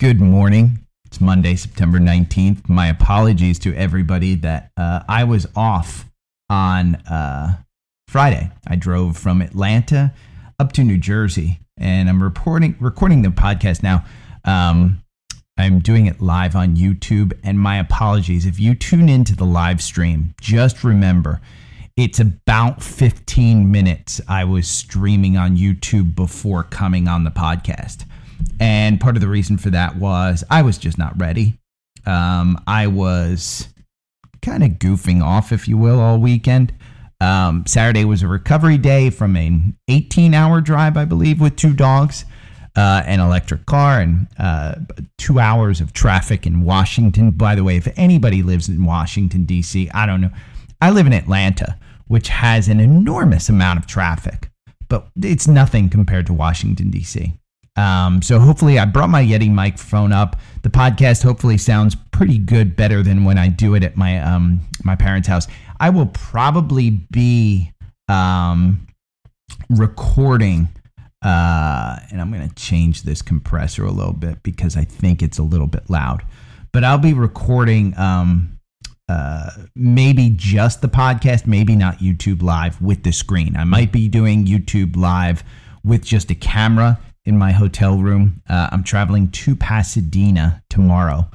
Good morning. It's Monday, September 19th. My apologies to everybody that uh, I was off on uh, Friday. I drove from Atlanta up to New Jersey and I'm reporting recording the podcast now. Um, I'm doing it live on YouTube and my apologies if you tune into the live stream. Just remember it's about 15 minutes I was streaming on YouTube before coming on the podcast. And part of the reason for that was I was just not ready. Um, I was kind of goofing off, if you will, all weekend. Um, Saturday was a recovery day from an 18 hour drive, I believe, with two dogs, uh, an electric car, and uh, two hours of traffic in Washington. By the way, if anybody lives in Washington, D.C., I don't know. I live in Atlanta, which has an enormous amount of traffic, but it's nothing compared to Washington, D.C. Um, so hopefully, I brought my Yeti microphone up. The podcast hopefully sounds pretty good, better than when I do it at my um, my parents' house. I will probably be um, recording, uh, and I'm going to change this compressor a little bit because I think it's a little bit loud. But I'll be recording um, uh, maybe just the podcast, maybe not YouTube live with the screen. I might be doing YouTube live with just a camera in my hotel room. Uh, I'm traveling to Pasadena tomorrow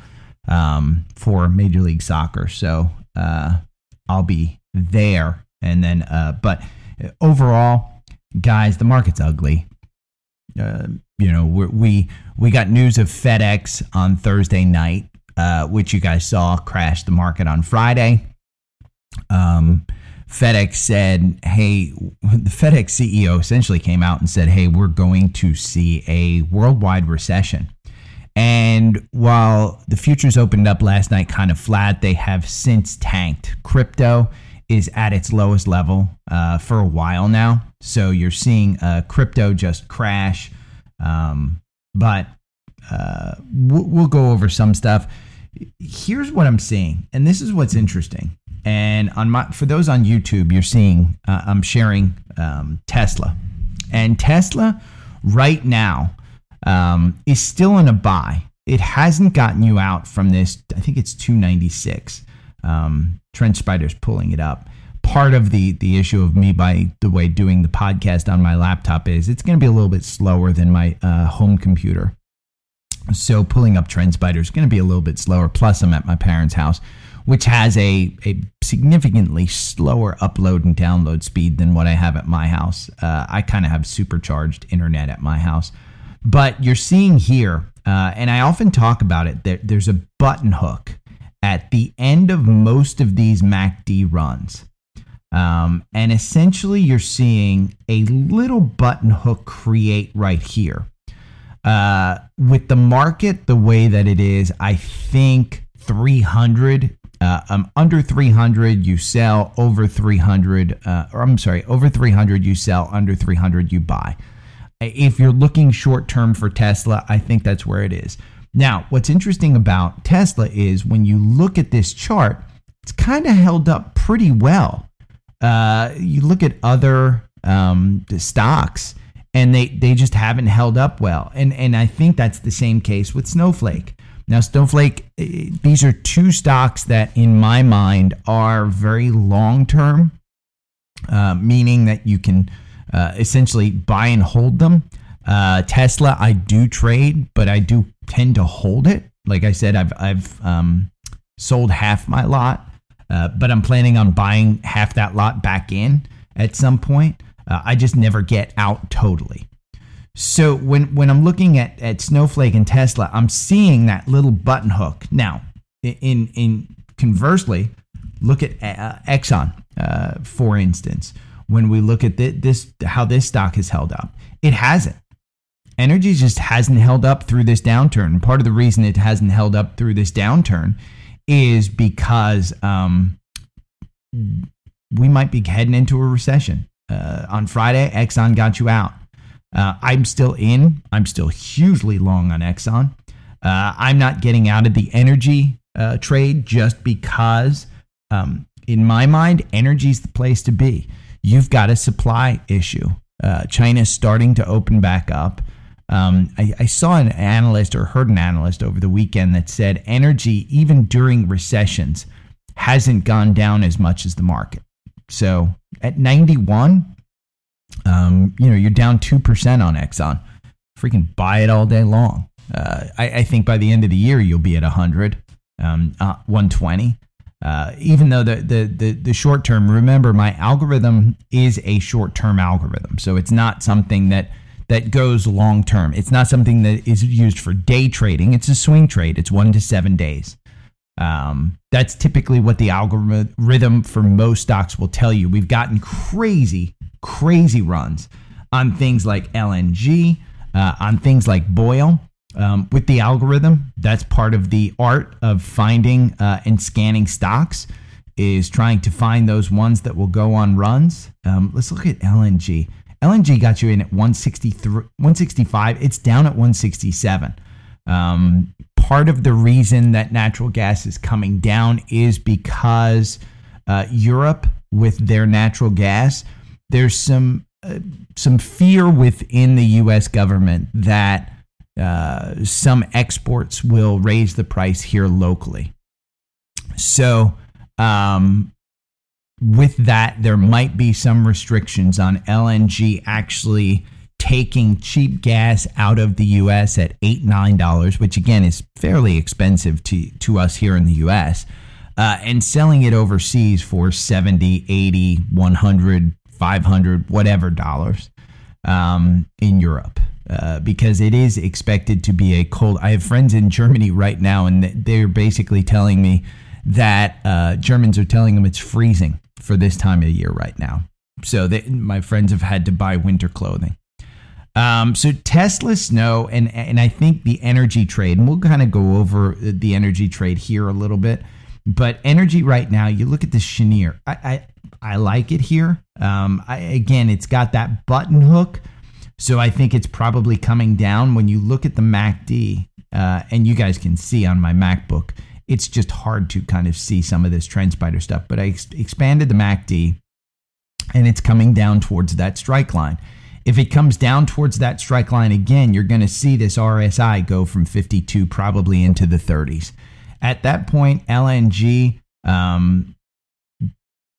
um, for Major League Soccer, so uh, I'll be there. And then, uh, but overall, guys, the market's ugly. Uh, you know, we we got news of FedEx on Thursday night, uh, which you guys saw crash the market on Friday. Um, FedEx said, hey, the FedEx CEO essentially came out and said, hey, we're going to see a worldwide recession. And while the futures opened up last night kind of flat, they have since tanked. Crypto is at its lowest level uh, for a while now. So you're seeing uh, crypto just crash. Um, but uh, we'll, we'll go over some stuff. Here's what I'm seeing, and this is what's interesting. And on my for those on YouTube, you're seeing uh, I'm sharing um, Tesla, and Tesla right now um, is still in a buy. It hasn't gotten you out from this. I think it's 296. Um, TrendSpider's pulling it up. Part of the the issue of me by the way doing the podcast on my laptop is it's going to be a little bit slower than my uh, home computer. So pulling up TrendSpider is going to be a little bit slower. Plus, I'm at my parents' house which has a, a significantly slower upload and download speed than what I have at my house. Uh, I kind of have supercharged internet at my house. But you're seeing here, uh, and I often talk about it, there, there's a button hook at the end of most of these MACD runs. Um, and essentially, you're seeing a little button hook create right here. Uh, with the market the way that it is, I think 300 uh, um, under 300, you sell. Over 300, uh, or I'm sorry, over 300, you sell. Under 300, you buy. If you're looking short term for Tesla, I think that's where it is. Now, what's interesting about Tesla is when you look at this chart, it's kind of held up pretty well. Uh, you look at other um, stocks, and they they just haven't held up well. And and I think that's the same case with Snowflake. Now, Snowflake, eh, these are two stocks that, in my mind, are very long term, uh, meaning that you can uh, essentially buy and hold them. Uh, Tesla, I do trade, but I do tend to hold it. Like I said, I've I've um, sold half my lot, uh, but I'm planning on buying half that lot back in at some point. Uh, I just never get out totally. So when when I'm looking at at Snowflake and Tesla, I'm seeing that little button hook. Now, in in conversely, look at uh, Exxon, uh, for instance. When we look at this, how this stock has held up, it hasn't. Energy just hasn't held up through this downturn. Part of the reason it hasn't held up through this downturn is because um, we might be heading into a recession. Uh, on Friday, Exxon got you out. Uh, I'm still in. I'm still hugely long on Exxon. Uh, I'm not getting out of the energy uh, trade just because, um, in my mind, energy is the place to be. You've got a supply issue. Uh, China's starting to open back up. Um, I, I saw an analyst or heard an analyst over the weekend that said energy, even during recessions, hasn't gone down as much as the market. So at 91, um, you know, you're down 2% on Exxon. Freaking buy it all day long. Uh, I, I, think by the end of the year, you'll be at 100, um, uh, 120. Uh, even though the, the, the, the short term, remember, my algorithm is a short term algorithm. So it's not something that, that goes long term. It's not something that is used for day trading. It's a swing trade, it's one to seven days. Um, that's typically what the algorithm for most stocks will tell you. We've gotten crazy, crazy runs on things like LNG, uh, on things like BOIL. Um, with the algorithm, that's part of the art of finding uh, and scanning stocks is trying to find those ones that will go on runs. Um, let's look at LNG. LNG got you in at 163, 165. It's down at 167. Um, part of the reason that natural gas is coming down is because uh, Europe, with their natural gas, there's some uh, some fear within the U.S. government that uh, some exports will raise the price here locally. So, um, with that, there might be some restrictions on LNG actually taking cheap gas out of the US at eight, nine dollars, which again is fairly expensive to, to us here in the US, uh, and selling it overseas for 70, 80, 100, 500, whatever dollars um, in Europe. Uh, because it is expected to be a cold. I have friends in Germany right now, and they're basically telling me that uh, Germans are telling them it's freezing for this time of year right now. So they, my friends have had to buy winter clothing. Um, so Tesla Snow and and I think the energy trade, and we'll kind of go over the energy trade here a little bit. But energy right now, you look at the Cheniere. I I, I like it here. Um, I, again, it's got that button hook, so I think it's probably coming down. When you look at the MACD, uh, and you guys can see on my MacBook, it's just hard to kind of see some of this TrendSpider stuff. But I ex- expanded the MACD, and it's coming down towards that strike line. If it comes down towards that strike line again, you're going to see this RSI go from 52 probably into the 30s. At that point, LNG, um,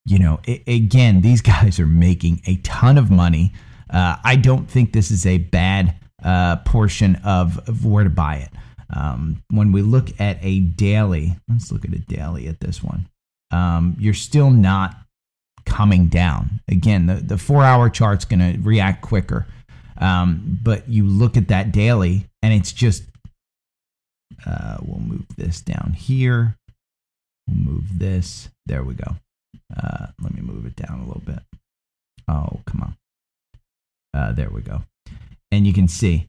you know, it, again, these guys are making a ton of money. Uh, I don't think this is a bad uh, portion of, of, where to buy it. Um, when we look at a daily, let's look at a daily at this one. Um, you're still not coming down. Again, the, the four hour chart's going to react quicker. Um, but you look at that daily and it's just, uh, we'll move this down here. We'll move this. There we go. Uh, let me move it down a little bit. Oh, come on. Uh, there we go. And you can see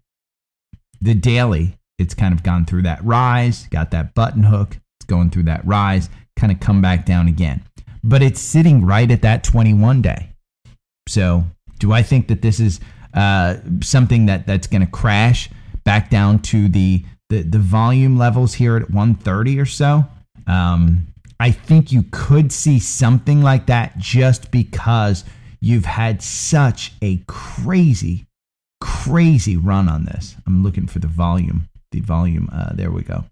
the daily, it's kind of gone through that rise, got that button hook, it's going through that rise, kind of come back down again but it's sitting right at that 21 day. So, do I think that this is uh, something that that's going to crash back down to the, the the volume levels here at 130 or so? Um, I think you could see something like that just because you've had such a crazy, crazy run on this. I'm looking for the volume. The volume. Uh, there we go.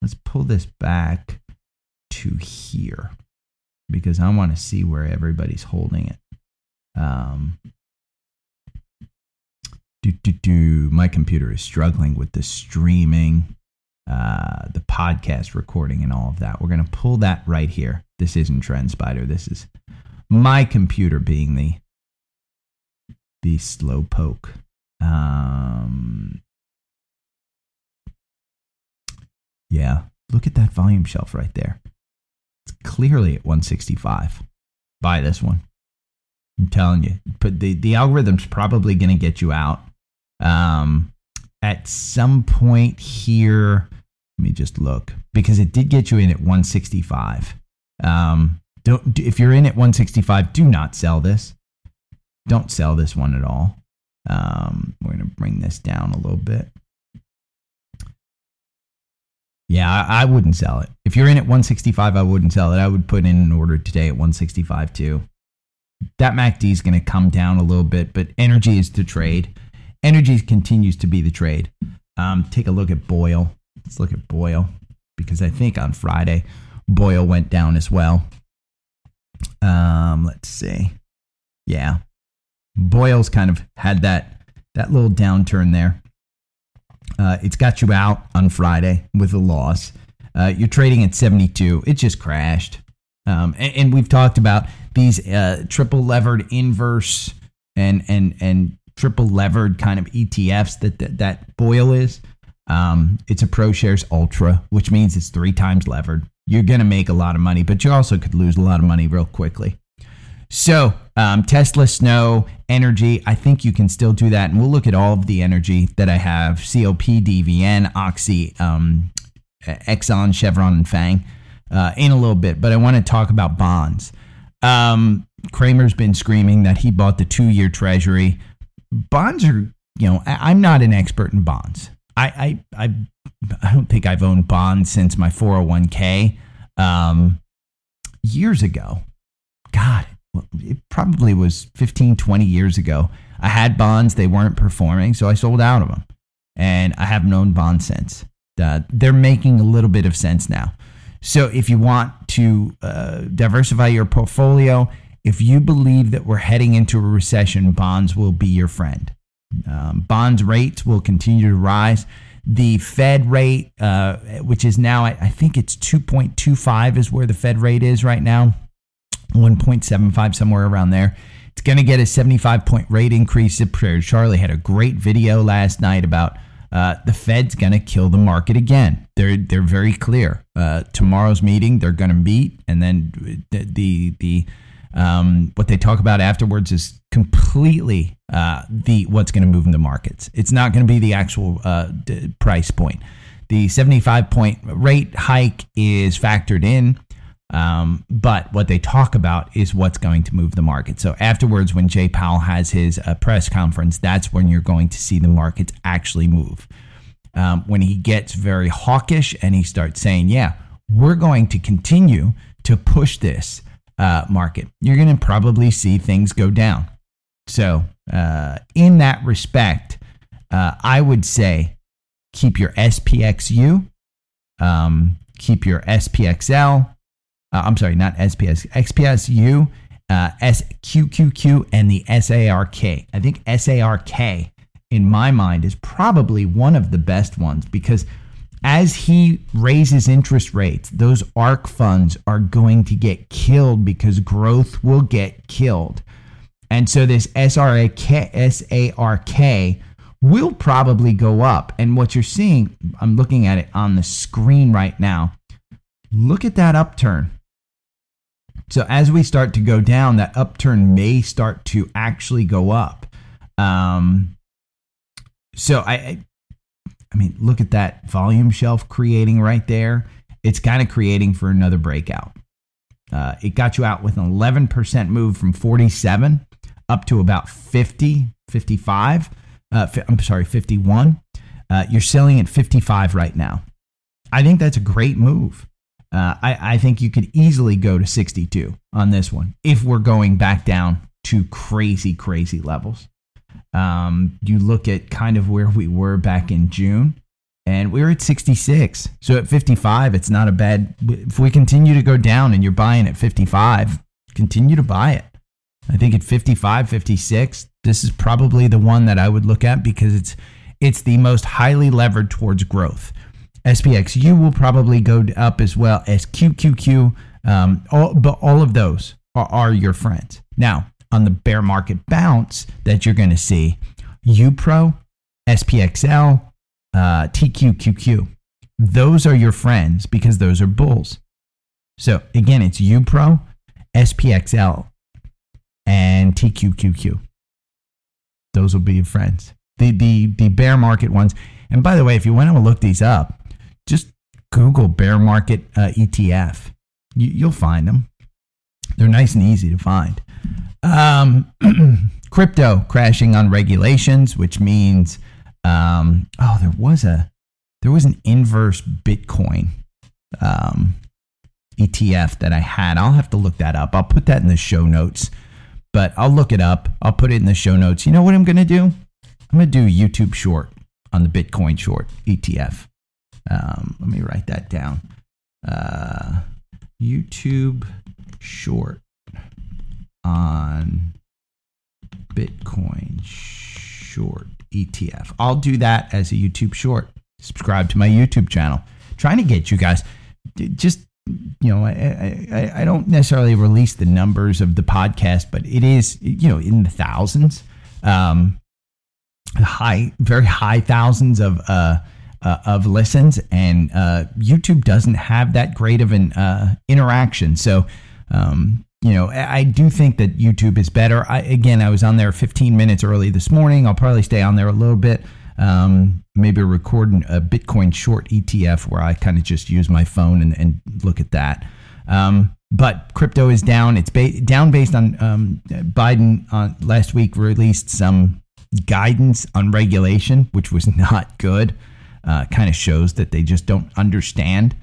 Let's pull this back to here because I want to see where everybody's holding it. Um, do, do, do. My computer is struggling with the streaming, uh, the podcast recording, and all of that. We're going to pull that right here. This isn't TrendSpider. This is my computer being the the slow poke. Um, yeah, look at that volume shelf right there It's clearly at 165. Buy this one. I'm telling you. But the, the algorithm's probably going to get you out. Um, at some point here, let me just look because it did get you in at 165. Um, don't if you're in at 165, do not sell this. Don't sell this one at all. Um, we're to bring this down a little bit. Yeah, I, I, wouldn't sell it. If you're in at 165, I wouldn't sell it. I would put in an order today at 165 too. That MACD is going to come down a little bit, but energy is to trade. Energy continues to be the trade. Um, take a look at BOIL. Let's look at BOIL because I think on Friday BOIL went down as well. Um, let's see. Yeah, BOIL's kind of had that that little downturn there. Uh, it's got you out on Friday with a loss. Uh, you're trading at 72. It just crashed. Um, and, and, we've talked about these uh, triple levered inverse and and and triple levered kind of ETFs that that, that BOIL is. Um, it's a ProShares Ultra, which means it's three times levered. You're going to make a lot of money, but you also could lose a lot of money real quickly. So, um, Tesla, Snow, Energy, I think you can still do that. And we'll look at all of the energy that I have COP, DVN, Oxy, um, Exxon, Chevron, and Fang uh, in a little bit. But I want to talk about bonds. Um, Cramer's been screaming that he bought the two year treasury. Bonds are, you know, I, am not an expert in bonds. I, I, I, I don't think I've owned bonds since my 401k um, years ago. God, it probably was 15, 20 years ago. I had bonds, they weren't performing, so I sold out of them. And I haven't owned bonds since. Uh, they're making a little bit of sense now. So if you want to uh, diversify your portfolio, if you believe that we're heading into a recession, bonds will be your friend. Um, bonds rates will continue to rise. The Fed rate, uh, which is now, I, I think it's 2.25 is where the Fed rate is right now, 1.75, somewhere around there. It's going to get a 75 point rate increase. Charlie had a great video last night about uh, the Fed's going to kill the market again. They're they're very clear. Uh, tomorrow's meeting, they're going to meet, and then the the, the um, what they talk about afterwards is completely uh, the what's going to move in the markets. It's not going to be the actual uh, d- price point. The 75 point rate hike is factored in. Um, but what they talk about is what's going to move the market. So afterwards, when Jay Powell has his uh, press conference, that's when you're going to see the markets actually move. Um, when he gets very hawkish and he starts saying, "Yeah, we're going to continue to push this uh, market," you're going to probably see things go down. So, uh, in that respect, uh, I would say keep your SPXU, um, keep your SPXL uh, I'm sorry, not SPS, XPSU, uh, SQQQ, and the SARK. I think SARK, in my mind, is probably one of the best ones because as he raises interest rates, those ARK funds are going to get killed because growth will get killed. And so this SRAK, SARK will probably go up. And what you're seeing, I'm looking at it on the screen right now. Look at that upturn. So as we start to go down, that upturn may start to actually go up. Um, so I, I, mean, look at that volume shelf creating right there. It's kind of creating for another breakout. Uh, it got you out with an 11% move from 47 up to about 50, 55. Uh, I'm sorry, 51. Uh, you're selling at 55 right now. I think that's a great move. Uh, I, I think you could easily go to 62 on this one if we're going back down to crazy, crazy levels. Um, you look at kind of where we were back in June, and we are at 66. So at 55, it's not a bad. If we continue to go down and you're buying at 55, continue to buy it. I think at 55, 56, this is probably the one that I would look at because it's it's the most highly levered towards growth. SPXU will probably go up as well as QQQ. Um, all, but all of those are, are your friends. Now, on the bear market bounce that you're going to see, UPRO, SPXL, uh, TQQQ. Those are your friends because those are bulls. So again, it's UPRO, SPXL, and TQQQ. Those will be your friends. The, the, the bear market ones. And by the way, if you want to look these up, just Google bear market uh, ETF. You, will find them. They're nice and easy to find. Um, crypto crashing on regulations, which means um, oh, there was a there was an inverse Bitcoin um, ETF that I had. I'll have to look that up. I'll put that in the show notes. But I'll look it up. I'll put it in the show notes. You know what I'm going to do? I'm going to do YouTube short on the Bitcoin short ETF. Um, let me write that down. Uh, YouTube short on Bitcoin short ETF. I'll do that as a YouTube short. Subscribe to my YouTube channel. Trying to get you guys just you know, I, I, I don't necessarily release the numbers of the podcast, but it is, you know, in the thousands, um, high, very high thousands of, uh, uh, of listens, and uh, YouTube doesn't have that great of an uh, interaction. So, um, you know, I, do think that YouTube is better. I, again, I was on there 15 minutes early this morning. I'll probably stay on there a little bit um, maybe recording a Bitcoin short ETF where I kind of just use my phone and, and look at that. Um, but crypto is down. It's ba- down based on um, Biden on, last week released some guidance on regulation, which was not good. Uh, kind of shows that they just don't understand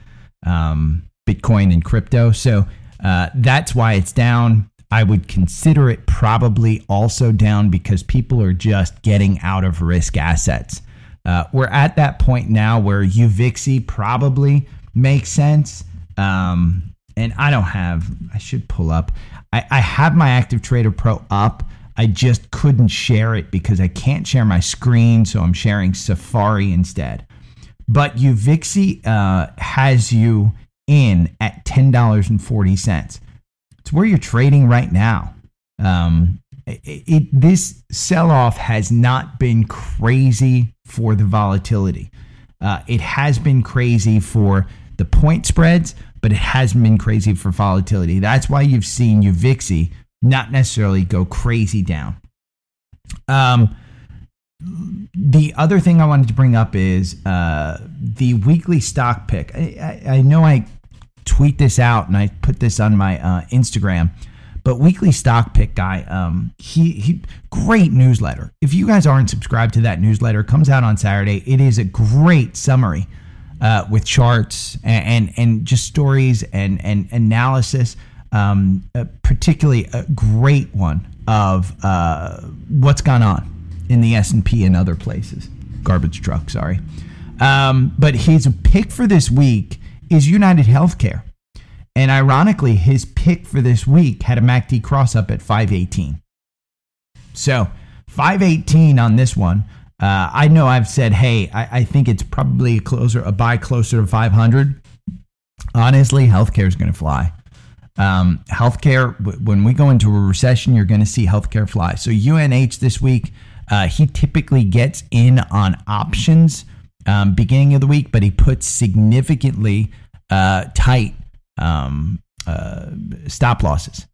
um, Bitcoin and crypto. So uh, that's why it's down. I would consider it probably also down because people are just getting out of risk assets. Uh, we're at that point now where UVXY probably makes sense. Um, and I don't have, I should pull up. I, I have my Active Trader Pro up. I just couldn't share it because I can't share my screen. So I'm sharing Safari instead. But UVXY uh, has you in at $10.40 It's where you're trading right now. Um, it, it, this sell off has not been crazy for the volatility. Uh, it has been crazy for the point spreads, but it hasn't been crazy for volatility. That's why you've seen UVXY not necessarily go crazy down. Um, the other thing I wanted to bring up is uh, the weekly stock pick. I, I, I know I tweet this out and I put this on my uh, Instagram. But weekly stock pick guy, um, he he great newsletter. If you guys aren't subscribed to that newsletter, comes out on Saturday. It is a great summary uh, with charts and, and, and just stories and and analysis. Um, uh, particularly a great one of uh, what's gone on in the S and P and other places. Garbage truck, sorry. Um, but his pick for this week is United Healthcare. And ironically, his pick for this week had a MACD cross up at 518. So 518 on this one. Uh, I know I've said, hey, I, I, think it's probably a closer, a buy closer to 500. Honestly, healthcare is going to fly. Um, healthcare, when we go into a recession, you're going to see healthcare fly. So UNH this week, uh, he typically gets in on options um, beginning of the week, but he puts significantly uh, tight um, uh, stop losses.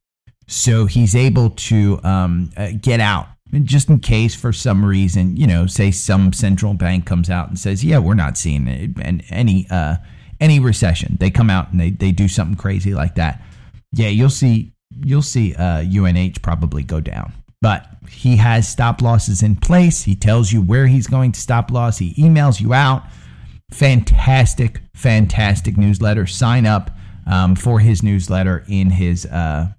So he's able to um, uh, get out just in case for some reason, you know, say some central bank comes out and says, yeah, we're not seeing it, and any uh, any recession. They come out and they, they do something crazy like that. Yeah, you'll see you'll see uh, UNH probably go down. But he has stop losses in place. He tells you where he's going to stop loss. He emails you out fantastic, fantastic newsletter. Sign up um, for his newsletter in his uh,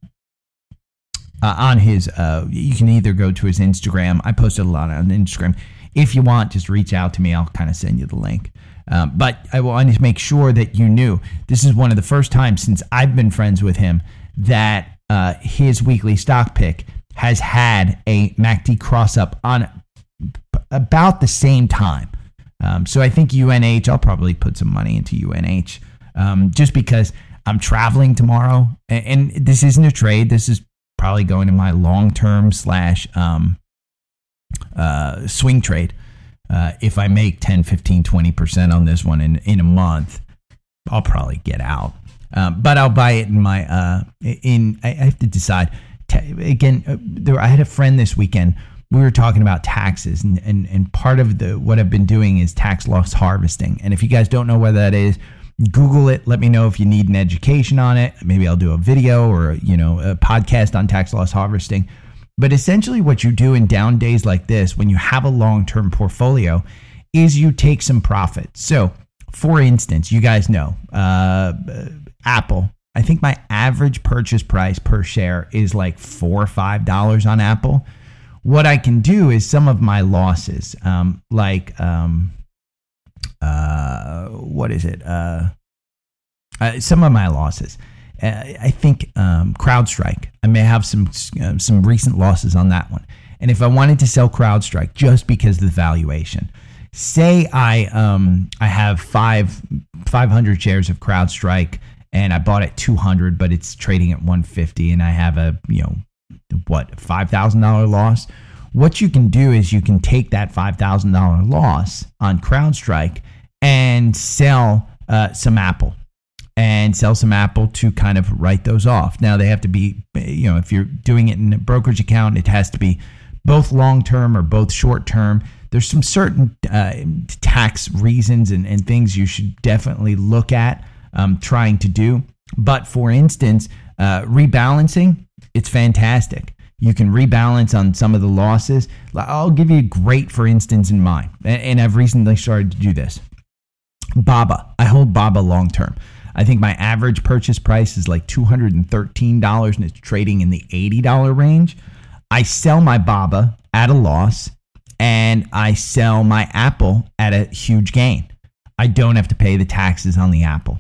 uh, on his. Uh, you can either go to his Instagram. I posted a lot on Instagram. If you want, just reach out to me. I'll kind of send you the link. Um, but I wanted to make sure that you knew this is one of the first times since I've been friends with him that uh, his weekly stock pick has had a MACD cross up on about the same time. Um, so I think UNH, I'll probably put some money into UNH um, just because I'm traveling tomorrow. And, and, this isn't a trade. This is probably going to my long term slash um, uh, swing trade. Uh, if I make 10, 15, 20% on this one in, in a month, I'll probably get out. Um, but I'll buy it in my, uh, in, I, I have to decide. Again, uh, there, I had a friend this weekend we were talking about taxes and, and, and part of the what I've been doing is tax loss harvesting. And if you guys don't know what that is, Google it. Let me know if you need an education on it. Maybe I'll do a video or you know a podcast on tax loss harvesting. But essentially, what you do in down days like this, when you have a long term portfolio, is you take some profit. So, for instance, you guys know uh, Apple. I think my average purchase price per share is like four or five dollars on Apple what I can do is some of my losses, um, like um, uh, what is it? Uh, uh, some of my losses. Uh, I think um, CrowdStrike. I may have some uh, some recent losses on that one. And if I wanted to sell CrowdStrike just because of the valuation, say I um, I have five 500 shares of CrowdStrike and I bought at 200, but it's trading at 150, and I have a you know what five thousand dollar loss. What you can do is you can take that five thousand dollar loss on CrowdStrike and sell uh, some Apple and sell some Apple to kind of write those off. Now they have to be, you know, if you're doing it in a brokerage account, it has to be both long term or both short term. There's some certain uh, tax reasons and, and things you should definitely look at um, trying to do. But for instance, uh, rebalancing, it's fantastic. You can rebalance on some of the losses. I'll give you a great, for instance, in mine, and I've recently started to do this. Baba, I hold Baba long term. I think my average purchase price is like $213 and it's trading in the $80 range. I sell my Baba at a loss and I sell my Apple at a huge gain. I don't have to pay the taxes on the Apple.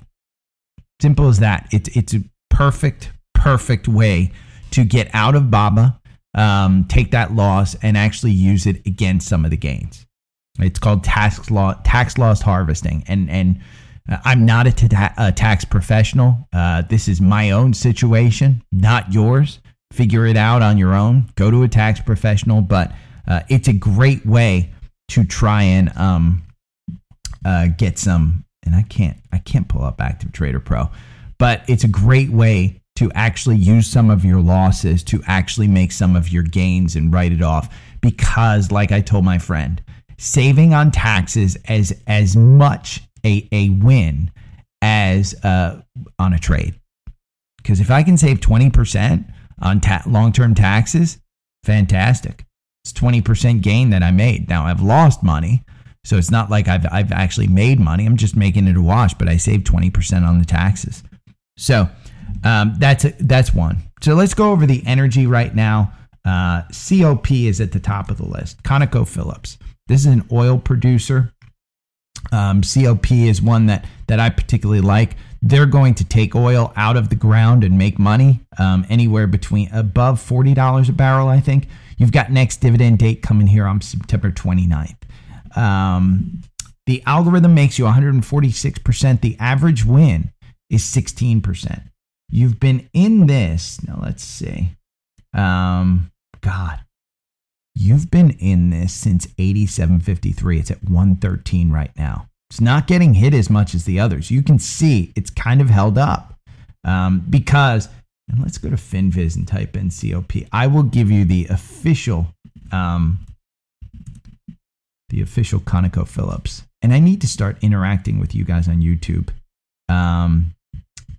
Simple as that. It's it's a perfect perfect way to get out of Baba, um, take that loss, and actually use it against some of the gains. It's called tax law tax loss harvesting, and and I'm not a, ta- a tax professional. Uh, this is my own situation, not yours. Figure it out on your own. Go to a tax professional, but uh, it's a great way to try and um, uh, get some. And I can't, I can't pull up Active Trader Pro, but it's a great way to actually use some of your losses to actually make some of your gains and write it off. Because, like I told my friend, saving on taxes as as much a, a win as uh, on a trade. Because if I can save 20% on ta- long term taxes, fantastic. It's 20% gain that I made. Now I've lost money. So it's not like I've, I've actually made money. I'm just making it a wash, but I saved 20% on the taxes. So um, that's, a, that's one. So let's go over the energy right now. Uh, COP is at the top of the list. ConocoPhillips. This is an oil producer. Um, COP is one that that I particularly like. They're going to take oil out of the ground and make money um, anywhere between above forty dollars a barrel. I think you've got next dividend date coming here on September 29th. Um, the algorithm makes you 146 percent. The average win is 16 percent. You've been in this now. Let's see. Um, God, You've been in this since 8753. It's at 113 right now. It's not getting hit as much as the others. You can see it's kind of held up um, because, and let's go to FinViz and type in COP. I will give you the official, um, the official ConocoPhillips. And I need to start interacting with you guys on YouTube. Um,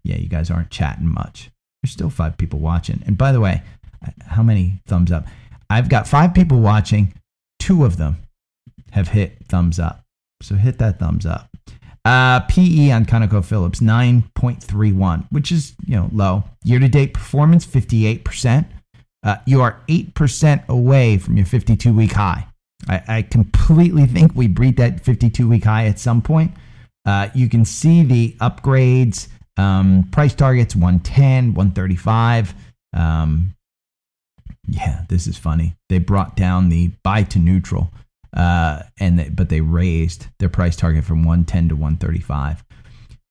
yeah, you guys aren't chatting much. There's still five people watching. And by the way, how many thumbs up? I've got five people watching. Two of them have hit thumbs up. So hit that thumbs up. Uh, PE on ConocoPhillips 9.31, which is you know low. Year to date performance 58%. Uh, you are 8% away from your 52 week high. I, I, completely think we breed that 52 week high at some point. Uh, you can see the upgrades, um, price targets 110, 135. Um, yeah, this is funny. They brought down the buy to neutral, uh, and they, but they raised their price target from 110 to 135.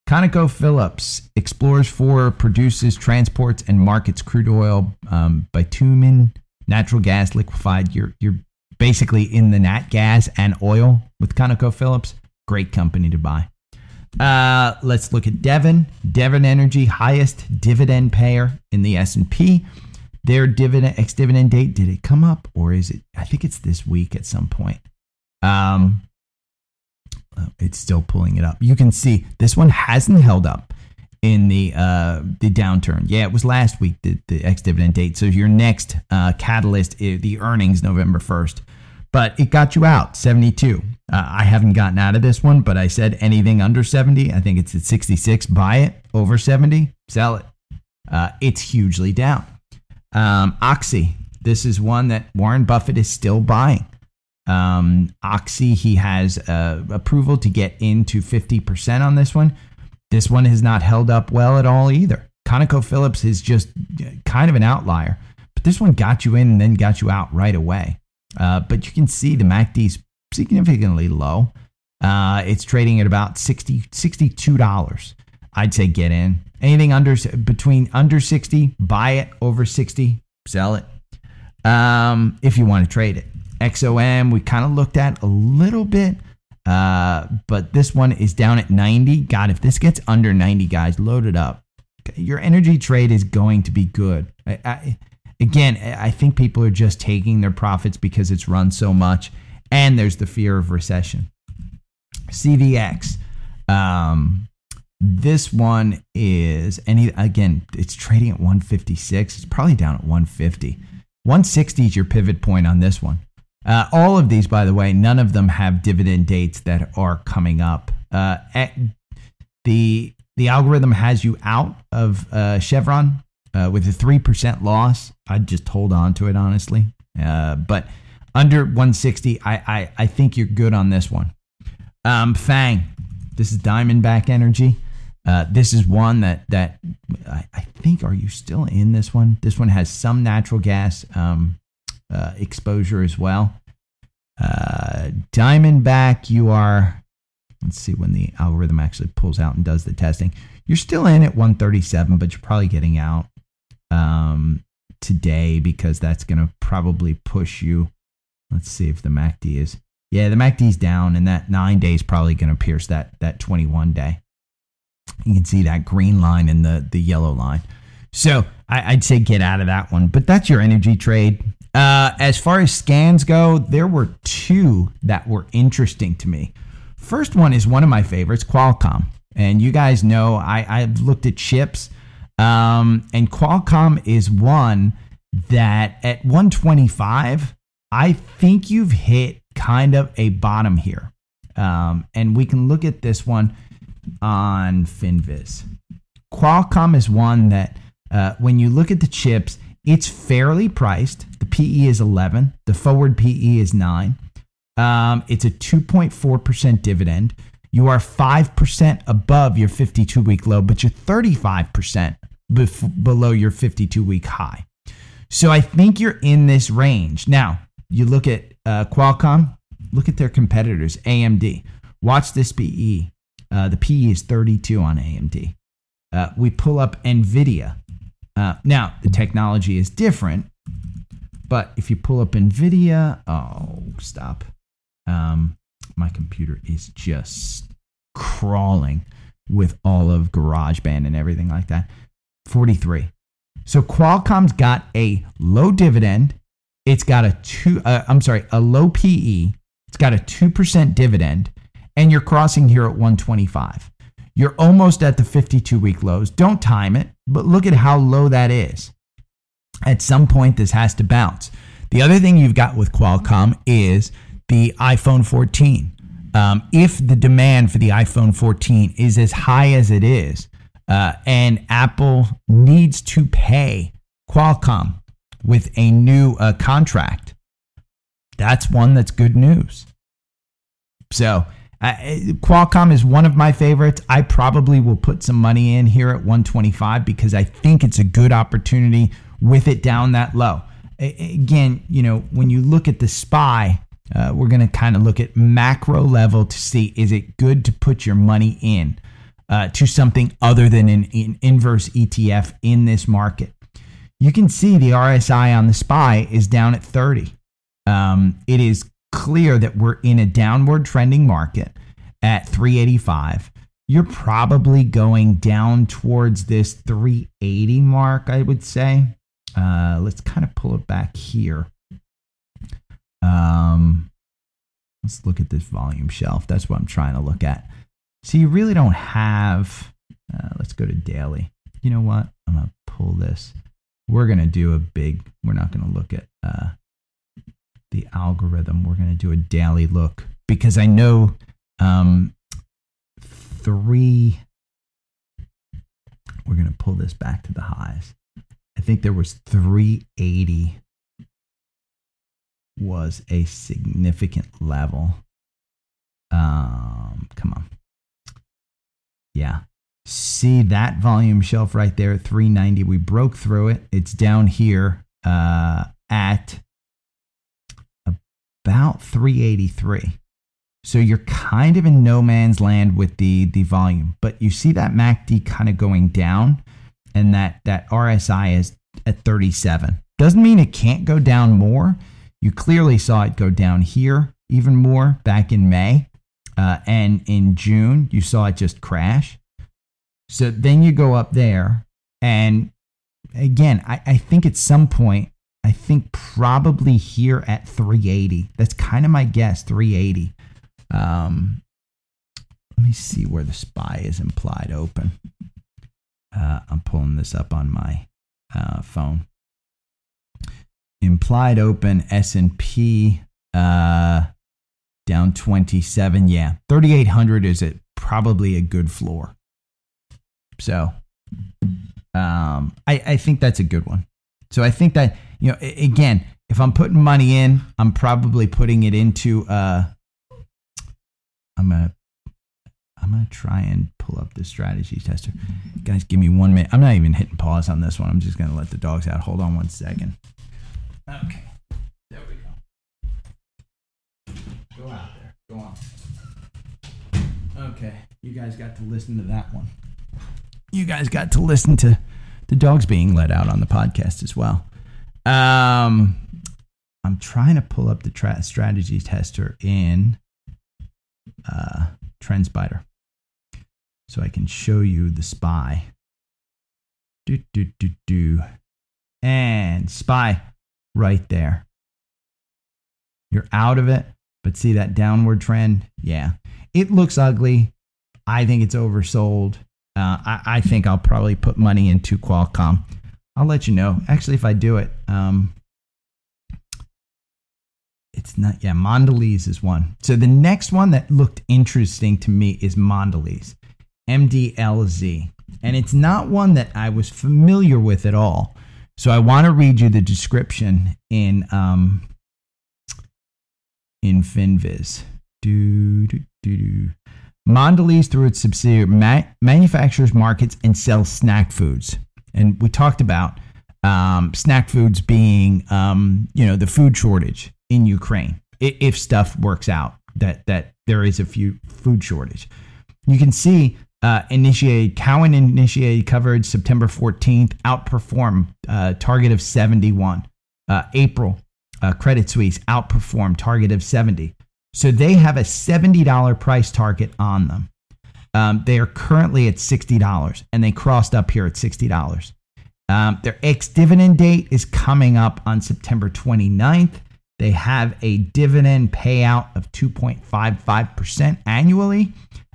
ConocoPhillips explores for, produces, transports, and markets crude oil, um, bitumen, natural gas, liquefied. You're you're basically in the nat gas and oil with ConocoPhillips. Great company to buy. Uh, let's look at Devon. Devon Energy, highest dividend payer in the S and P. Their dividend ex dividend date did it come up or is it i think it's this week at some point. Um uh, it's still pulling it up. You can see this one hasn't held up in the uh the downturn. Yeah it was last week the, the ex dividend date. So your next uh catalyst is the earnings november 1st but it got you out 72 uh, i haven't gotten out of this one but i said anything under 70 i think it's at 66 buy it over 70 sell it uh, it's hugely down um, Oxy, this is one that Warren Buffett is still buying. Um, Oxy, he has uh, approval to get into 50% on this one. This one has not held up well at all either. ConocoPhillips is just kind of an outlier, but this one got you in and then got you out right away. Uh, but you can see the MACD is significantly low. Uh, it's trading at about 60 $62. I'd say get in. Anything under between under 60, buy it. Over 60, sell it. Um, if you want to trade it. XOM, we kind of looked at a little bit, uh, but this one is down at 90. God, if this gets under 90, guys, load it up. Your energy trade is going to be good. I, I, again, I think people are just taking their profits because it's run so much, and there's the fear of recession. CVX. Um, this one is any again, it's trading at 156. It's probably down at 150. 160 is your pivot point on this one. Uh, all of these, by the way, none of them have dividend dates that are coming up. Uh, the the algorithm has you out of uh, Chevron uh, with a three percent loss. I'd just hold on to it honestly, uh, but under 160, I, I I think you're good on this one. Um, Fang, this is Diamondback Energy. Uh, this is one that that I, I, think. Are you still in this one? This one has some natural gas um, uh, exposure as well. Uh, Diamondback, you are. Let's see when the algorithm actually pulls out and does the testing. You're still in at 137, but you're probably getting out um, today because that's going to probably push you. Let's see if the MACD is. Yeah, the MACD's down, and that nine days probably going to pierce that that 21 day. You can see that green line and the the yellow line. So I, would say get out of that one. But that's your energy trade. Uh, as far as scans go, there were two that were interesting to me. First one is one of my favorites, Qualcomm. And you guys know I, I've looked at chips, um, and Qualcomm is one that at 125, I think you've hit kind of a bottom here. Um, and we can look at this one on FinViz. Qualcomm is one that, uh, when you look at the chips, it's fairly priced. The PE is 11. The forward PE is 9. Um, it's a 2.4% dividend. You are 5% above your 52 week low, but you're 35% bef- below your 52 week high. So I think you're in this range. Now, you look at uh, Qualcomm, look at their competitors, AMD. Watch this PE. Uh, the PE is 32 on AMD. Uh, we pull up NVIDIA. Uh, now, the technology is different, but if you pull up NVIDIA, oh, stop. Um, my computer is just crawling with all of GarageBand and everything like that. 43. So Qualcomm's got a low dividend. It's got a two, uh, I'm sorry, a low PE. It's got a 2% dividend and you're crossing here at 125. You're almost at the 52 week lows. Don't time it, but look at how low that is. At some point, this has to bounce. The other thing you've got with Qualcomm is the iPhone 14. Um, if the demand for the iPhone 14 is as high as it is, uh, and Apple needs to pay Qualcomm with a new uh, contract, that's one that's good news. So uh, Qualcomm is one of my favorites. I probably will put some money in here at 125 because I think it's a good opportunity with it down that low. Again, you know, when you look at the SPY, uh, we're going to kind of look at macro level to see is it good to put your money in uh, to something other than an, an inverse ETF in this market. You can see the RSI on the SPY is down at 30. Um, it is clear that we're in a downward trending market at 385 you're probably going down towards this 380 mark i would say. Uh, let's kind of pull it back here. Um, let's look at this volume shelf. That's what i'm trying to look at so you really don't have uh, let's go to daily you know what i'm gonna pull this we're gonna do a big we're not gonna look at uh, the algorithm. We're going to do a daily look because I know um, three. We're going to pull this back to the highs. I think there was 380 was a significant level. Um, come on. Yeah. See that volume shelf right there at 390. We broke through it. It's down here uh, at about 383. So you're kind of in no man's land with the the volume, but you see that MACD kind of going down, and that that RSI is at 37. Doesn't mean it can't go down more. You clearly saw it go down here even more back in May, uh, and in June you saw it just crash. So then you go up there, and again, I, I think at some point, I think probably here at 380. That's kind of my guess, 380. Um, let me see where the SPY is implied open. Uh, I'm pulling this up on my uh, phone. Implied open S&P uh, down 27. Yeah, 3,800 is it probably a good floor. So um, I, I think that's a good one. So I think that, you know, again, if I'm putting money in, I'm probably putting it into uh, I'm gonna I'm gonna try and pull up the strategy tester. Guys, give me one minute. I'm not even hitting pause on this one. I'm just gonna let the dogs out. Hold on one second. Okay. There we go. Go out there. Go on. Okay. You guys got to listen to that one. You guys got to listen to the dogs being let out on the podcast as well. Um, I'm trying to pull up the tra- strategy tester in uh, TrendSpider. So I can show you the SPY. Do, do, do, do. And SPY right there. You're out of it, but see that downward trend? Yeah. It looks ugly. I think it's oversold. Uh, I, I, think I'll probably put money into Qualcomm. I'll let you know. Actually, if I do it, um, it's not yeah mondelez is one so the next one that looked interesting to me is mondelez mdlz and it's not one that i was familiar with at all so i want to read you the description in um in finviz do, do, do, do. mondelez through its subsidiary ma- manufactures markets and sells snack foods and we talked about um, snack foods being um, you know the food shortage in Ukraine if stuff works out that that there is a few food shortage. You can see uh, initiated Cowen initiated coverage September 14th outperform uh, target of 71. Uh, April uh, Credit Suisse outperformed target of 70. So they have a $70 price target on them. Um, they are currently at $60 and they crossed up here at $60. Um, their ex dividend date is coming up on September 29th. They have a dividend payout of 2.55% annually.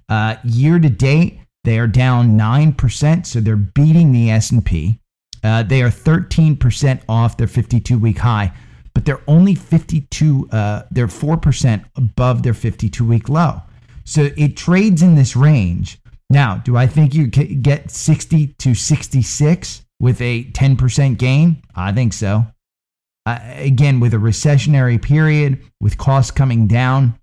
Uh, year to date, they are down 9%, so they're beating the S&P. Uh, they are 13% off their 52-week high, but they're only 52 uh, they're 4% above their 52-week low. So it trades in this range. Now, do I think you get 60 to 66 with a 10% gain? I think so uh, again, with a recessionary period, with costs coming down,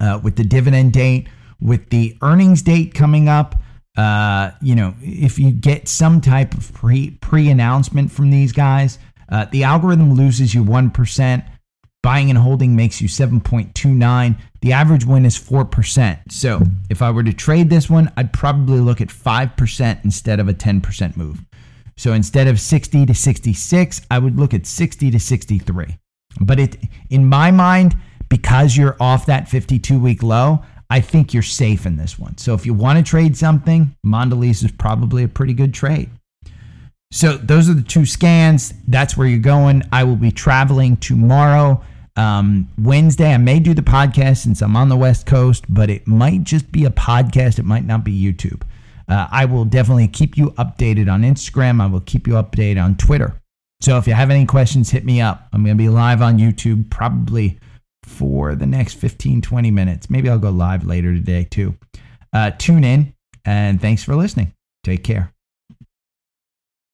uh, with the dividend date, with the earnings date coming up, uh, you know, if you get some type of pre pre announcement from these guys, uh, the algorithm loses you one percent. Buying and holding makes you 7.29. The average win is 4%. So if I were to trade this one, I'd probably look at 5% instead of a 10% move. So instead of 60 to 66, I would look at 60 to 63. But it in my mind, because you're off that 52 week low, I think you're safe in this one. So if you want to trade something, Mondelez is probably a pretty good trade. So those are the two scans. That's where you're going. I will be traveling tomorrow. Um, Wednesday, I may do the podcast since I'm on the West Coast, but it might just be a podcast. It might not be YouTube. Uh, I will definitely keep you updated on Instagram. I will keep you updated on Twitter. So if you have any questions, hit me up. I'm going to be live on YouTube probably for the next 15, 20 minutes. Maybe I'll go live later today too. Uh, tune in and thanks for listening. Take care.